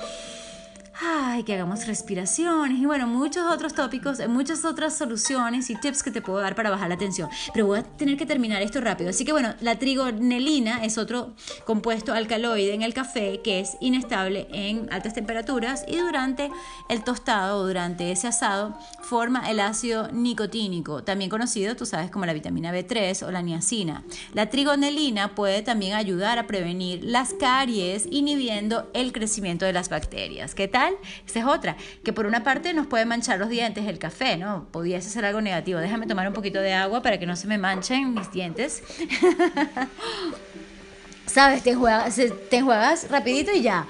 ay, que hagamos respiraciones y bueno, muchos otros tópicos, muchas otras soluciones y tips que te puedo dar para bajar la tensión. Pero voy a tener que terminar esto rápido. Así que bueno, la trigonelina es otro compuesto alcaloide en el café que es inestable en altas temperaturas y durante el tostado o durante ese asado forma el ácido nicotínico, también conocido, tú sabes, como la vitamina B3 o la niacina. La trigonelina puede también ayudar a prevenir las caries inhibiendo el crecimiento de las bacterias. ¿Qué tal? Esa es otra, que por una parte nos puede manchar los dientes el café, ¿no? Pudiese ser algo negativo. Déjame tomar un poquito de agua para que no se me manchen mis dientes. [LAUGHS] ¿Sabes? Te enjuagas, te enjuagas rapidito y ya.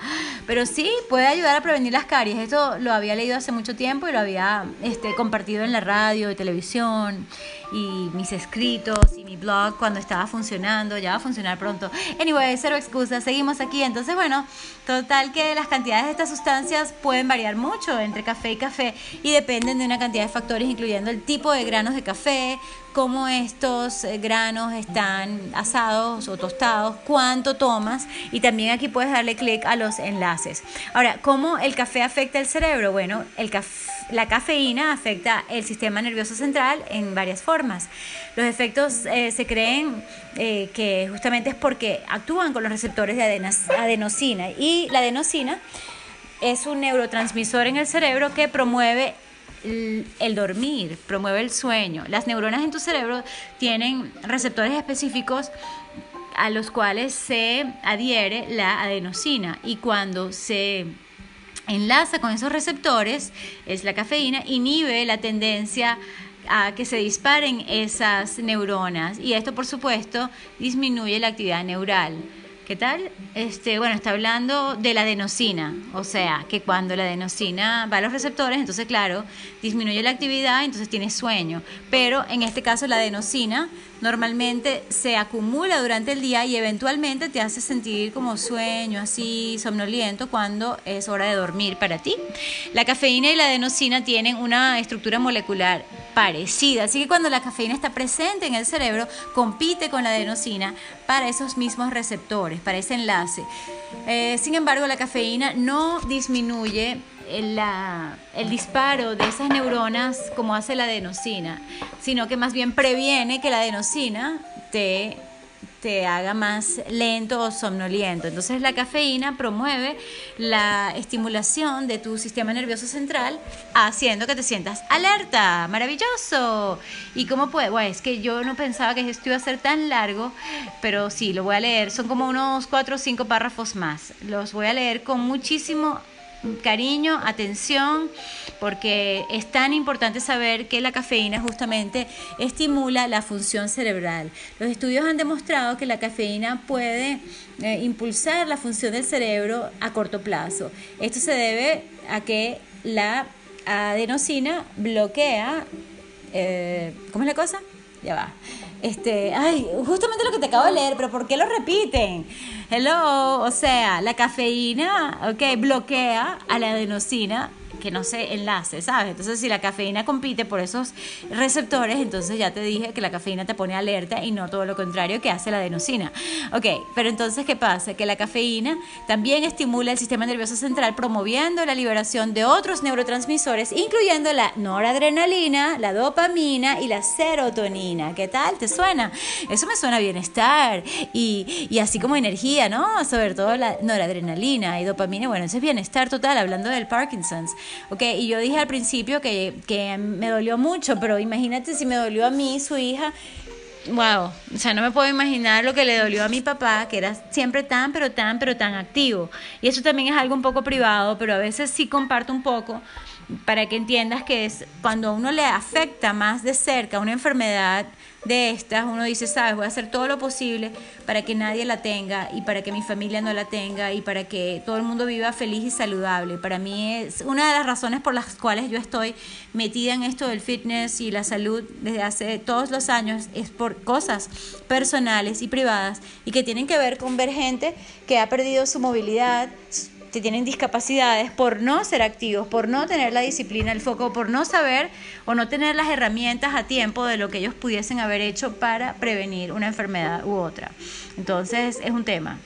Pero sí, puede ayudar a prevenir las caries. Esto lo había leído hace mucho tiempo y lo había este, compartido en la radio y televisión y mis escritos y mi blog cuando estaba funcionando, ya va a funcionar pronto. Anyway, cero excusas, seguimos aquí. Entonces, bueno, total que las cantidades de estas sustancias pueden variar mucho entre café y café y dependen de una cantidad de factores, incluyendo el tipo de granos de café, cómo estos eh, granos están asados o tostados, cuánto tomas y también aquí puedes darle clic a los enlaces. Ahora, ¿cómo el café afecta el cerebro? Bueno, el la cafeína afecta el sistema nervioso central en varias formas. Los efectos eh, se creen eh, que justamente es porque actúan con los receptores de adenosina y la adenosina es un neurotransmisor en el cerebro que promueve el dormir, promueve el sueño. Las neuronas en tu cerebro tienen receptores específicos a los cuales se adhiere la adenosina y cuando se enlaza con esos receptores, es la cafeína, inhibe la tendencia a que se disparen esas neuronas y esto por supuesto disminuye la actividad neural. ¿Qué tal? Este, bueno, está hablando de la adenosina, o sea, que cuando la adenosina va a los receptores, entonces claro, disminuye la actividad, entonces tienes sueño. Pero en este caso la adenosina normalmente se acumula durante el día y eventualmente te hace sentir como sueño, así somnoliento cuando es hora de dormir para ti. La cafeína y la adenosina tienen una estructura molecular parecida, así que cuando la cafeína está presente en el cerebro, compite con la adenosina para esos mismos receptores, para ese enlace. Eh, sin embargo, la cafeína no disminuye el, disparo de esas neuronas como hace la adenosina, sino que más bien previene que la adenosina te te haga más lento o somnoliento. Entonces la cafeína promueve la estimulación de tu sistema nervioso central haciendo que te sientas alerta, maravilloso. ¿Y cómo puede? Bueno, es que yo no pensaba que esto iba a ser tan largo, pero sí, lo voy a leer. Son como unos cuatro o cinco párrafos más. Los voy a leer con muchísimo cariño, atención, porque es tan importante saber que la cafeína justamente estimula la función cerebral. Los estudios han demostrado que la cafeína puede eh, impulsar la función del cerebro a corto plazo. Esto se debe a que la adenosina bloquea, eh, ¿cómo es la cosa? Ya va. Este, ay, justamente lo que te acabo de leer, pero ¿por qué lo repiten? Hello, o sea, la cafeína, ok, bloquea a la adenosina que no se enlace, ¿sabes? Entonces, si la cafeína compite por esos receptores, entonces ya te dije que la cafeína te pone alerta y no todo lo contrario que hace la adenosina. Ok, pero entonces, ¿qué pasa? Que la cafeína también estimula el sistema nervioso central promoviendo la liberación de otros neurotransmisores, incluyendo la noradrenalina, la dopamina y la serotonina. ¿Qué tal? ¿Te suena? Eso me suena bienestar y, y así como energía, ¿no? Sobre todo la noradrenalina y dopamina. Bueno, eso es bienestar total, hablando del Parkinson's. Ok, y yo dije al principio que, que me dolió mucho, pero imagínate si me dolió a mí, su hija, wow, o sea, no me puedo imaginar lo que le dolió a mi papá, que era siempre tan, pero tan, pero tan activo. Y eso también es algo un poco privado, pero a veces sí comparto un poco para que entiendas que es cuando a uno le afecta más de cerca una enfermedad de estas, uno dice, sabes, voy a hacer todo lo posible para que nadie la tenga y para que mi familia no la tenga y para que todo el mundo viva feliz y saludable. Para mí es una de las razones por las cuales yo estoy metida en esto del fitness y la salud desde hace todos los años, es por cosas personales y privadas y que tienen que ver con ver gente que ha perdido su movilidad, que tienen discapacidades por no ser activos, por no tener la disciplina, el foco, por no saber o no tener las herramientas a tiempo de lo que ellos pudiesen haber hecho para prevenir una enfermedad u otra. Entonces es un tema.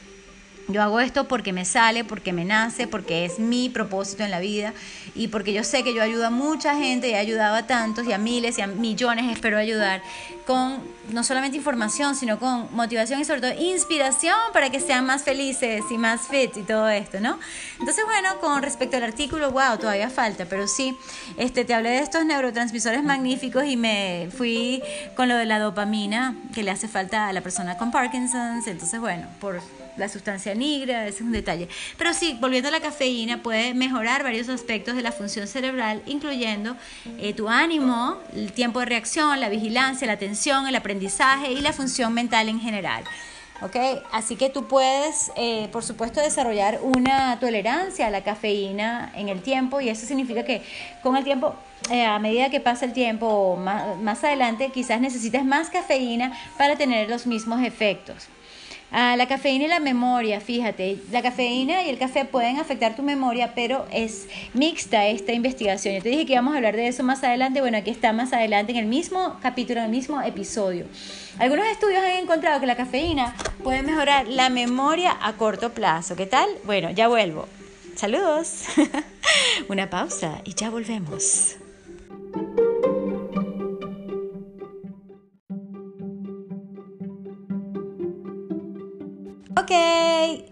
Yo hago esto porque me sale, porque me nace, porque es mi propósito en la vida y porque yo sé que yo ayudo a mucha gente y he ayudado a tantos y a miles y a millones, espero ayudar con no solamente información, sino con motivación y sobre todo inspiración para que sean más felices y más fit y todo esto, ¿no? Entonces, bueno, con respecto al artículo, wow, todavía falta, pero sí, este, te hablé de estos neurotransmisores magníficos y me fui con lo de la dopamina que le hace falta a la persona con Parkinson's, entonces, bueno, por la sustancia negra, ese es un detalle. Pero sí, volviendo a la cafeína, puede mejorar varios aspectos de la función cerebral, incluyendo eh, tu ánimo, el tiempo de reacción, la vigilancia, la atención, el aprendizaje y la función mental en general. ¿ok? Así que tú puedes, eh, por supuesto, desarrollar una tolerancia a la cafeína en el tiempo y eso significa que con el tiempo, eh, a medida que pasa el tiempo más, más adelante, quizás necesites más cafeína para tener los mismos efectos. Ah, la cafeína y la memoria, fíjate, la cafeína y el café pueden afectar tu memoria, pero es mixta esta investigación. Yo te dije que íbamos a hablar de eso más adelante, bueno, aquí está más adelante en el mismo capítulo, en el mismo episodio. Algunos estudios han encontrado que la cafeína puede mejorar la memoria a corto plazo. ¿Qué tal? Bueno, ya vuelvo. Saludos. [LAUGHS] Una pausa y ya volvemos.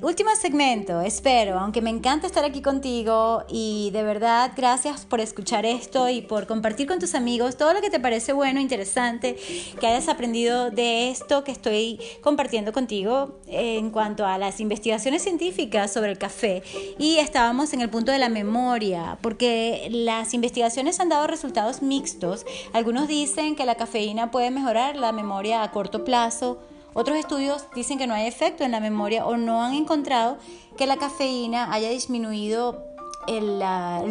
Último segmento, espero, aunque me encanta estar aquí contigo y de verdad gracias por escuchar esto y por compartir con tus amigos todo lo que te parece bueno, interesante, que hayas aprendido de esto que estoy compartiendo contigo en cuanto a las investigaciones científicas sobre el café. Y estábamos en el punto de la memoria, porque las investigaciones han dado resultados mixtos. Algunos dicen que la cafeína puede mejorar la memoria a corto plazo, otros estudios dicen que no hay efecto en la memoria o no han encontrado que la cafeína haya disminuido el,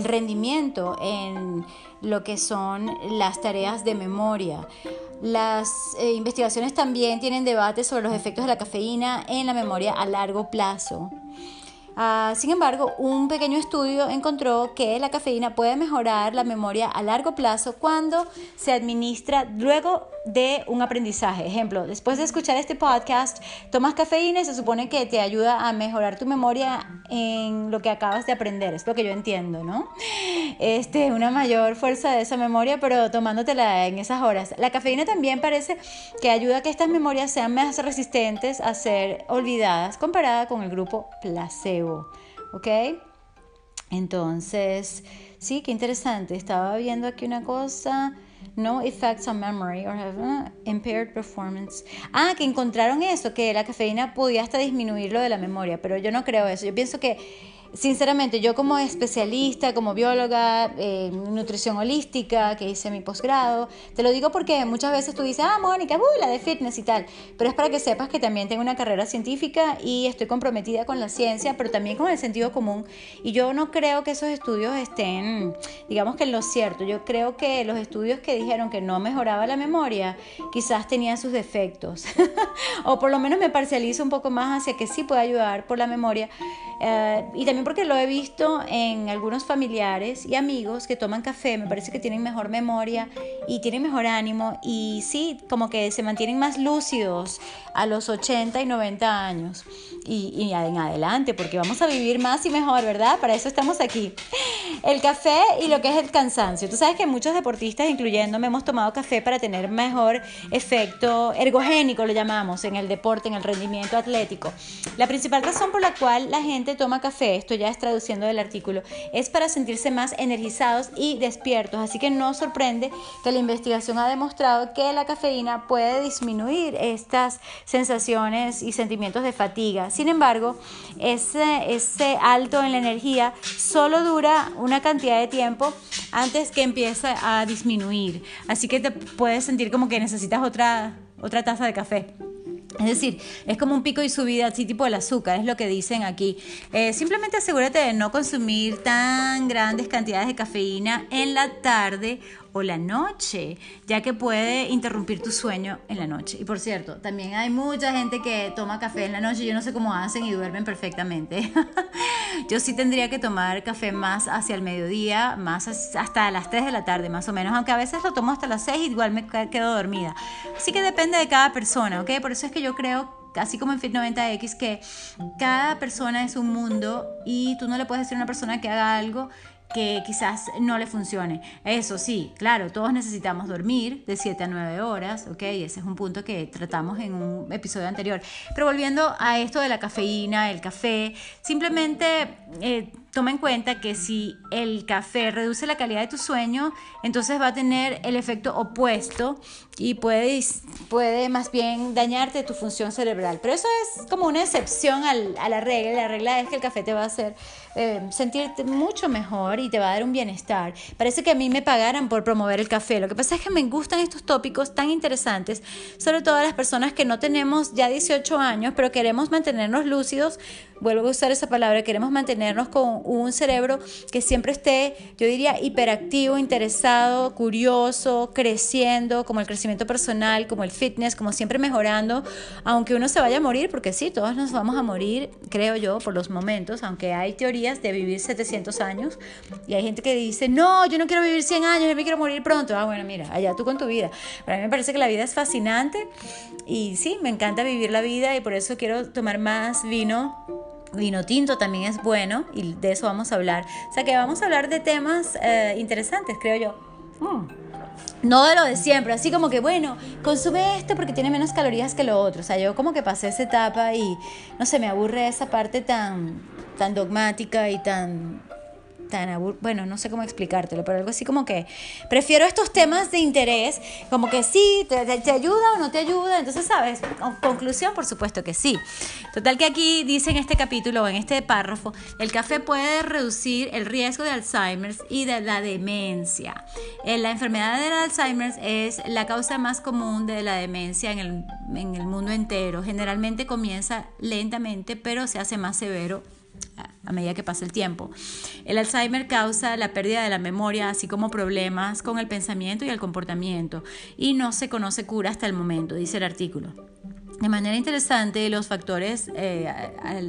rendimiento en lo que son las tareas de memoria. Las eh, investigaciones también tienen debate sobre los efectos de la cafeína en la memoria a largo plazo. Ah, sin embargo, un pequeño estudio encontró que la cafeína puede mejorar la memoria a largo plazo cuando se administra luego de un aprendizaje. Ejemplo, después de escuchar este podcast, tomas cafeína y se supone que te ayuda a mejorar tu memoria en lo que acabas de aprender, es lo que yo entiendo, ¿no? Este, una mayor fuerza de esa memoria, pero tomándotela en esas horas. La cafeína también parece que ayuda a que estas memorias sean más resistentes a ser olvidadas comparada con el grupo placebo, ¿ok? Entonces, sí, qué interesante. Estaba viendo aquí una cosa no effects on memory or have uh, impaired performance. Ah, que encontraron eso, que la cafeína podía hasta disminuir lo de la memoria, pero yo no creo eso. Yo pienso que sinceramente, yo como especialista, como bióloga, en nutrición holística, que hice mi posgrado, te lo digo porque muchas veces tú dices, ah, Mónica, uy, la de fitness y tal, pero es para que sepas que también tengo una carrera científica y estoy comprometida con la ciencia, pero también con el sentido común. Y yo no creo que esos estudios estén, digamos que en lo cierto. Yo creo que los estudios que dijeron que no mejoraba la memoria, quizás tenían sus defectos. [LAUGHS] o por lo menos me parcializo un poco más hacia que sí puede ayudar por la memoria. Eh, y también también porque lo he visto en algunos familiares y amigos que toman café, me parece que tienen mejor memoria y tienen mejor ánimo y sí, como que se mantienen más lúcidos a los 80 y 90 años y, y en adelante, porque vamos a vivir más y mejor, ¿verdad? Para eso estamos aquí. El café y lo que es el cansancio. Tú sabes que muchos deportistas, incluyéndome, hemos tomado café para tener mejor efecto ergogénico, lo llamamos, en el deporte, en el rendimiento atlético. La principal razón por la cual la gente toma café, esto ya es traduciendo del artículo, es para sentirse más energizados y despiertos. Así que no sorprende que la investigación ha demostrado que la cafeína puede disminuir estas sensaciones y sentimientos de fatiga. Sin embargo, ese, alto en la energía solo dura una cantidad de tiempo antes que empiece a disminuir. Así que te puedes sentir como que necesitas otra, otra taza de café. Es decir, es como un pico y subida, así tipo el azúcar, es lo que dicen aquí. Eh, simplemente asegúrate de no consumir tan grandes cantidades de cafeína en la tarde la noche, ya que puede interrumpir tu sueño en la noche. Y por cierto, también hay mucha gente que toma café en la noche, yo no sé cómo hacen y duermen perfectamente. [LAUGHS] yo sí tendría que tomar café más hacia el mediodía, más hasta las 3 de la tarde más o menos, aunque a veces lo tomo hasta las 6 y igual me quedo dormida. Así que depende de cada persona, ¿ok? Por eso es que yo creo así como en Fit 90X, que cada persona es un mundo y tú no le puedes decir a una persona que haga algo que quizás no le funcione. Eso sí, claro, todos necesitamos dormir de 7 a 9 horas, ¿ok? Ese es un punto que tratamos en un episodio anterior. Pero volviendo a esto de la cafeína, el café, simplemente... Eh, toma en cuenta que si el café reduce la calidad de tu sueño, entonces va a tener el efecto opuesto y puede, puede más bien dañarte tu función cerebral. Pero eso es como una excepción a la regla. La regla es que el café te va a hacer eh, sentirte mucho mejor y te va a dar un bienestar. Parece que a mí me pagaran por promover el café. Lo que pasa es que me gustan estos tópicos tan interesantes, sobre todo a las personas que no tenemos ya 18 años, pero queremos mantenernos lúcidos. Vuelvo a usar esa palabra, queremos mantenernos con un cerebro que siempre esté, yo diría, hiperactivo, interesado, curioso, creciendo, como el crecimiento personal, como el fitness, como siempre mejorando, aunque uno se vaya a morir, porque sí, todos nos vamos a morir, creo yo, por los momentos, aunque hay teorías de vivir 700 años y hay gente que dice, no, yo no quiero vivir 100 años, yo me quiero morir pronto. Ah, bueno, mira, allá tú con tu vida. Para mí me parece que la vida es fascinante y sí, me encanta vivir la vida y por eso quiero tomar más vino Vino tinto también es bueno y de eso vamos a hablar. O sea que vamos a hablar de temas eh, interesantes, creo yo. Mm. No de lo de siempre, así como que, bueno, consume esto porque tiene menos calorías que lo otro. O sea, yo como que pasé esa etapa y, no sé, me aburre esa parte tan, tan dogmática y tan bueno, no sé cómo explicártelo, pero algo así como que prefiero estos temas de interés, como que sí, te, te, ayuda o no te ayuda, entonces, ¿sabes? Conclusión, por supuesto que sí. Total que aquí dice en este capítulo o en este párrafo, el café puede reducir el riesgo de Alzheimer y de la demencia. Eh, la enfermedad del Alzheimer es la causa más común de la demencia en el, en el mundo entero. Generalmente comienza lentamente, pero se hace más severo a medida que pasa el tiempo. El Alzheimer causa la pérdida de la memoria, así como problemas con el pensamiento y el comportamiento, y no se conoce cura hasta el momento, dice el artículo. De manera interesante, los factores eh,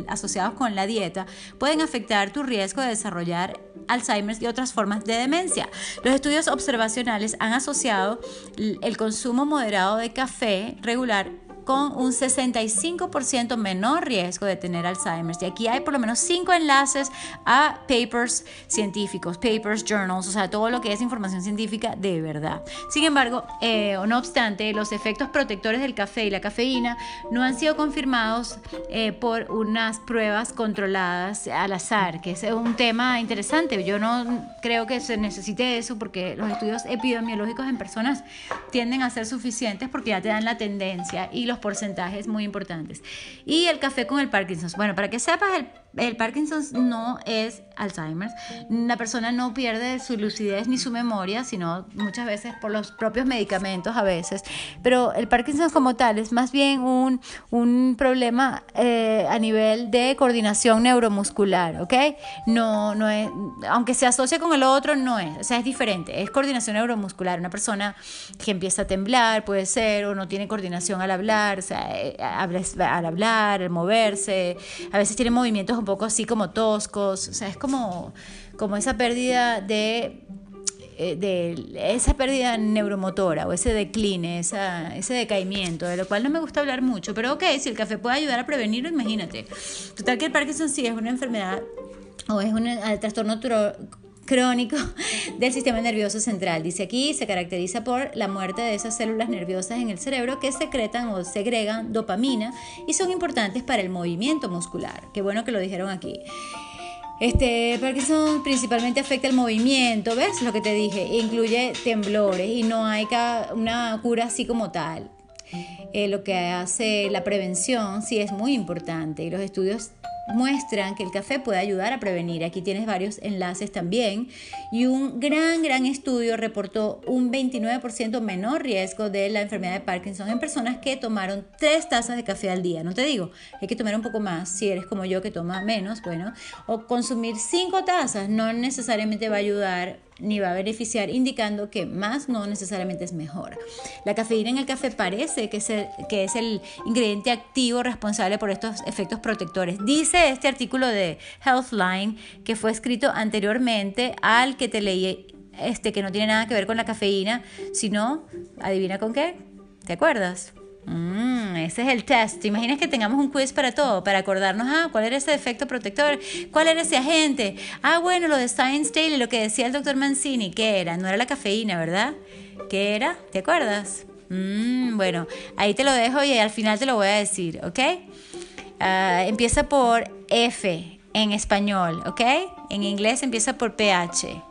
asociados con la dieta pueden afectar tu riesgo de desarrollar Alzheimer y otras formas de demencia. Los estudios observacionales han asociado el consumo moderado de café regular con un 65% menor riesgo de tener Alzheimer. Y aquí hay por lo menos cinco enlaces a papers científicos, papers, journals, o sea, todo lo que es información científica de verdad. Sin embargo, eh, no obstante, los efectos protectores del café y la cafeína no han sido confirmados eh, por unas pruebas controladas al azar, que es un tema interesante. Yo no creo que se necesite eso porque los estudios epidemiológicos en personas tienden a ser suficientes porque ya te dan la tendencia y los porcentajes muy importantes. Y el café con el Parkinson. Bueno, para que sepas, el el Parkinson no es Alzheimer. La persona no pierde su lucidez ni su memoria, sino muchas veces por los propios medicamentos a veces. Pero el Parkinson como tal es más bien un, un problema eh, a nivel de coordinación neuromuscular, ¿ok? No, no es, aunque se asocia con el otro, no es, o sea, es diferente. Es coordinación neuromuscular. Una persona que empieza a temblar, puede ser, o no tiene coordinación al hablar, o sea, eh, al hablar, al moverse, a veces tiene movimientos un poco así como toscos, o sea, es como, como esa pérdida de eh, de esa pérdida neuromotora o ese decline, esa, ese decaimiento, de lo cual no me gusta hablar mucho, pero ok, si el café puede ayudar a prevenirlo, imagínate. Total que el Parkinson sí es una enfermedad o es un trastorno crónico [LAUGHS] del sistema nervioso central. Dice aquí, se caracteriza por la muerte de esas células nerviosas en el cerebro que secretan o segregan dopamina y son importantes para el movimiento muscular. Qué bueno que lo dijeron aquí. Este Parkinson principalmente afecta el movimiento, ¿ves lo que te dije? Incluye temblores y no hay una cura así como tal. Eh, lo que hace la prevención sí es muy importante y los estudios muestran que el café puede ayudar a prevenir. Aquí tienes varios enlaces también. Y un gran, gran estudio reportó un 29% menor riesgo de la enfermedad de Parkinson en personas que tomaron tres tazas de café al día. No te digo, hay que tomar un poco más si eres como yo que toma menos, bueno, o consumir cinco tazas no necesariamente va a ayudar ni va a beneficiar, indicando que más no necesariamente es mejor. La cafeína en el café parece que es el, ingrediente activo responsable por estos efectos protectores. Dice este artículo de Healthline que fue escrito anteriormente al que te leí, este, que no tiene nada que ver con la cafeína, sino, adivina con qué, ¿te acuerdas? Mm, ese es el test. ¿Te imaginas que tengamos un quiz para todo? Para acordarnos, ah, ¿cuál era ese efecto protector? ¿Cuál era ese agente? Ah, bueno, lo de Science Daily, lo que decía el doctor Mancini, ¿qué era? No era la cafeína, ¿verdad? ¿Qué era? ¿Te acuerdas? Mm, bueno, ahí te lo dejo y al final te lo voy a decir, ¿ok? Ah, empieza por F en español, ¿ok? En inglés empieza por PH.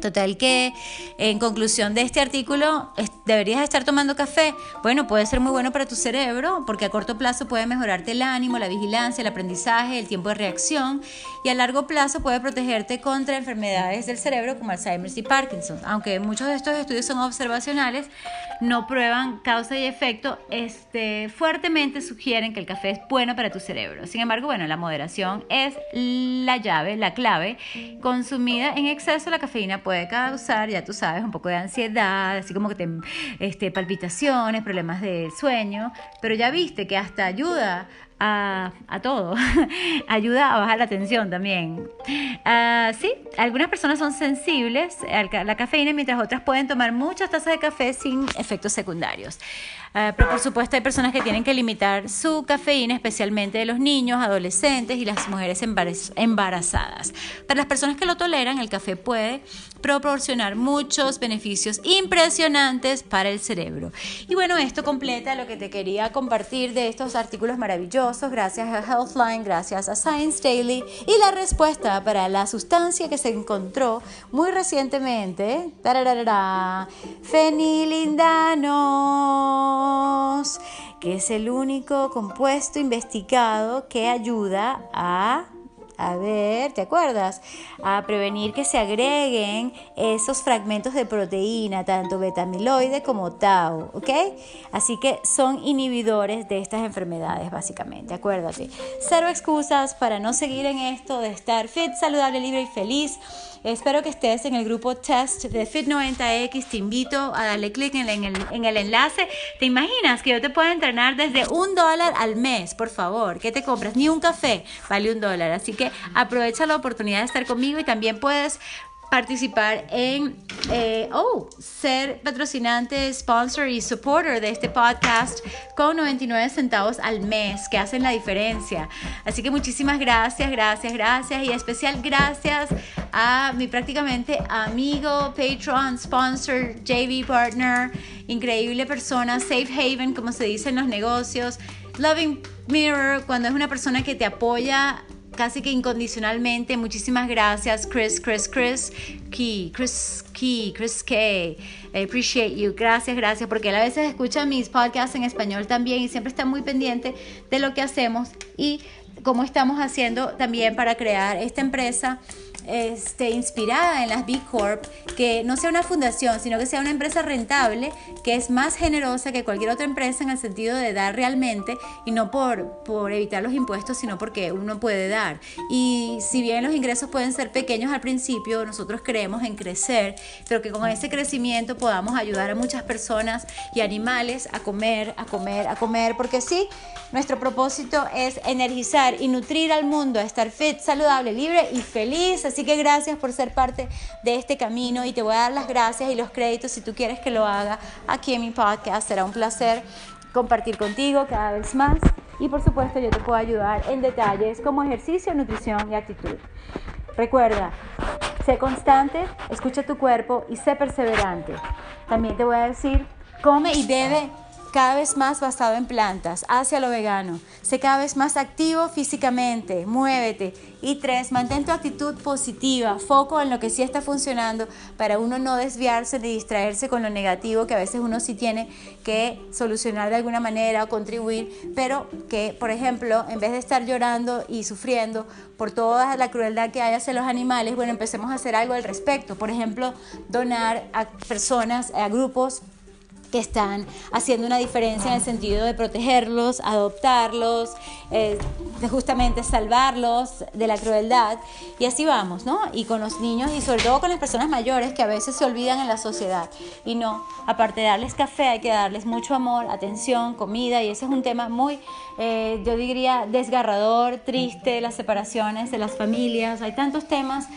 Total que en conclusión de este artículo, ¿deberías estar tomando café? Bueno, puede ser muy bueno para tu cerebro porque a corto plazo puede mejorarte el ánimo, la vigilancia, el aprendizaje, el tiempo de reacción y a largo plazo puede protegerte contra enfermedades del cerebro como Alzheimer y Parkinson. Aunque muchos de estos estudios son observacionales, no prueban causa y efecto, este, fuertemente sugieren que el café es bueno para tu cerebro. Sin embargo, bueno, la moderación es la llave, la clave. Consumida en exceso, la cafeína puede causar, ya tú sabes, un poco de ansiedad, así como que te, este, palpitaciones, problemas de sueño, pero ya viste que hasta ayuda a, todo. [LAUGHS] Ayuda a bajar la tensión también. Uh, sí, algunas personas son sensibles a la cafeína, mientras otras pueden tomar muchas tazas de café sin efectos secundarios. Ah, pero por supuesto hay personas que tienen que limitar su cafeína, especialmente de los niños, adolescentes y las mujeres embarazadas. Para las personas que lo toleran, el café puede proporcionar muchos beneficios impresionantes para el cerebro. Y bueno, esto completa lo que te quería compartir de estos artículos maravillosos, gracias a Healthline, gracias a Science Daily y la respuesta para la sustancia que se encontró muy recientemente, fenilindano que es el único compuesto investigado que ayuda a a ver, ¿te acuerdas? A prevenir que se agreguen esos fragmentos de proteína, tanto betamiloide como tau, ¿ok? Así que son inhibidores de estas enfermedades, básicamente, acuérdate. Cero excusas para no seguir en esto de estar fit, saludable, libre y feliz. Espero que estés en el grupo test de Fit90X. Te invito a darle clic en, el, en el enlace. ¿Te imaginas que yo te pueda entrenar desde un dólar al mes? Por favor, ¿qué te compras? Ni un café vale un dólar. Así que aprovecha la oportunidad de estar conmigo y también puedes participar en, eh, oh, ser patrocinante, sponsor y supporter de este podcast con 99 centavos al mes que hacen la diferencia. Así que muchísimas gracias, gracias, gracias y especial gracias a mi prácticamente amigo, patron, sponsor, JV partner, increíble persona, safe haven como se dice en los negocios, loving mirror cuando es una persona que te apoya casi que incondicionalmente. Muchísimas gracias, Chris, Chris, Chris, Key, Chris Key, Chris K. I appreciate you. Gracias, gracias, porque él a veces escucha mis podcasts en español también y siempre está muy pendiente de lo que hacemos y cómo estamos haciendo también para crear esta empresa este, inspirada en las B Corp, que no sea una fundación, sino que sea una empresa rentable, que es más generosa que cualquier otra empresa en el sentido de dar realmente y no por, por evitar los impuestos, sino porque uno puede dar. Y si bien los ingresos pueden ser pequeños al principio, nosotros creemos en crecer, pero que con ese crecimiento podamos ayudar a muchas personas y animales a comer, a comer, a comer, porque sí, nuestro propósito es energizar y nutrir al mundo, a estar fit, saludable, libre y feliz. Que gracias por ser parte de este camino y te voy a dar las gracias y los créditos si tú quieres que lo haga aquí en mi podcast. Será un placer compartir contigo cada vez más y por supuesto yo te puedo ayudar en detalles como ejercicio, nutrición y actitud. Recuerda, sé constante, escucha tu cuerpo y sé perseverante. También te voy a decir, come y bebe cada vez más basado en plantas, hacia lo vegano. Sé cada vez más activo físicamente, muévete. Y tres, mantén tu actitud positiva, foco en lo que sí está funcionando para uno no desviarse ni distraerse con lo negativo que a veces uno sí tiene que solucionar de alguna manera o contribuir, pero que, por ejemplo, en vez de estar llorando y sufriendo por toda la crueldad que hay hacia los animales, bueno, empecemos a hacer algo al respecto. Por ejemplo, donar a personas, a grupos que están haciendo una diferencia en el sentido de protegerlos, adoptarlos, eh, justamente salvarlos de la crueldad. Y así vamos, ¿no? Y con los niños y sobre todo con las personas mayores que a veces se olvidan en la sociedad. Y no, aparte de darles café, hay que darles mucho amor, atención, comida. Y ese es un tema muy, eh, yo diría, desgarrador, triste, las separaciones de las familias. Hay tantos temas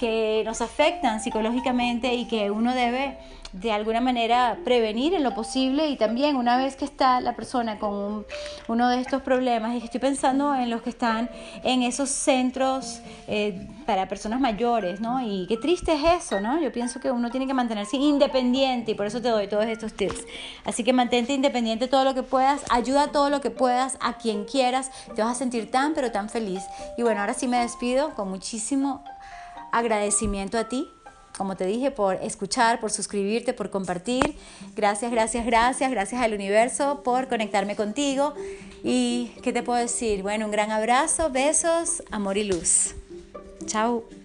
que nos afectan psicológicamente y que uno debe de alguna manera prevenir en lo posible y también una vez que está la persona con uno de estos problemas, y estoy pensando en los que están en esos centros eh, para personas mayores, ¿no? Y qué triste es eso, ¿no? Yo pienso que uno tiene que mantenerse independiente y por eso te doy todos estos tips. Así que mantente independiente todo lo que puedas, ayuda todo lo que puedas a quien quieras, te vas a sentir tan pero tan feliz. Y bueno, ahora sí me despido con muchísimo agradecimiento a ti, como te dije, por escuchar, por suscribirte, por compartir. Gracias, gracias, gracias, gracias al universo por conectarme contigo. ¿Y qué te puedo decir? Bueno, un gran abrazo, besos, amor y luz. Chao.